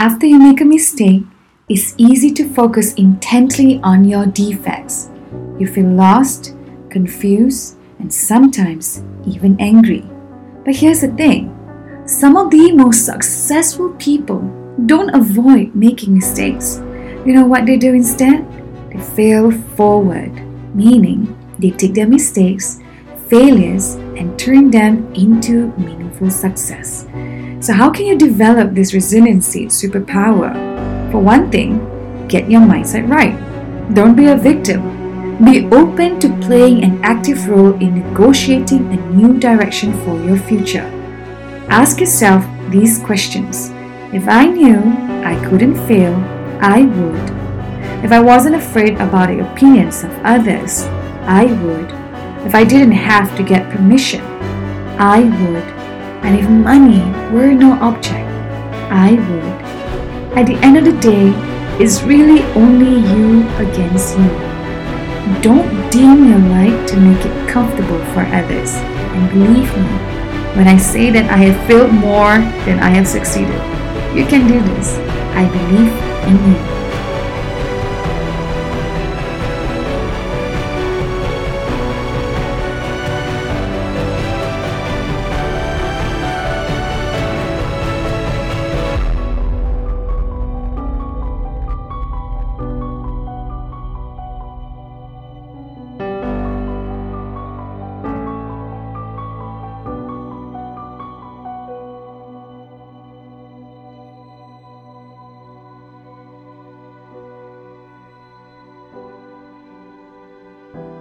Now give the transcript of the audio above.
After you make a mistake, it's easy to focus intently on your defects. You feel lost, confused, and sometimes even angry. But here's the thing some of the most successful people don't avoid making mistakes. You know what they do instead? They fail forward, meaning they take their mistakes, failures, and turn them into meaningful success. So, how can you develop this resiliency superpower? For one thing, get your mindset right. Don't be a victim. Be open to playing an active role in negotiating a new direction for your future. Ask yourself these questions. If I knew I couldn't fail, I would. If I wasn't afraid about the opinions of others, I would. If I didn't have to get permission, I would. And if money were no object, I would. At the end of the day, it's really only you against you. Don't dim your light to make it comfortable for others. And believe me, when I say that I have failed more than I have succeeded, you can do this. I believe in you.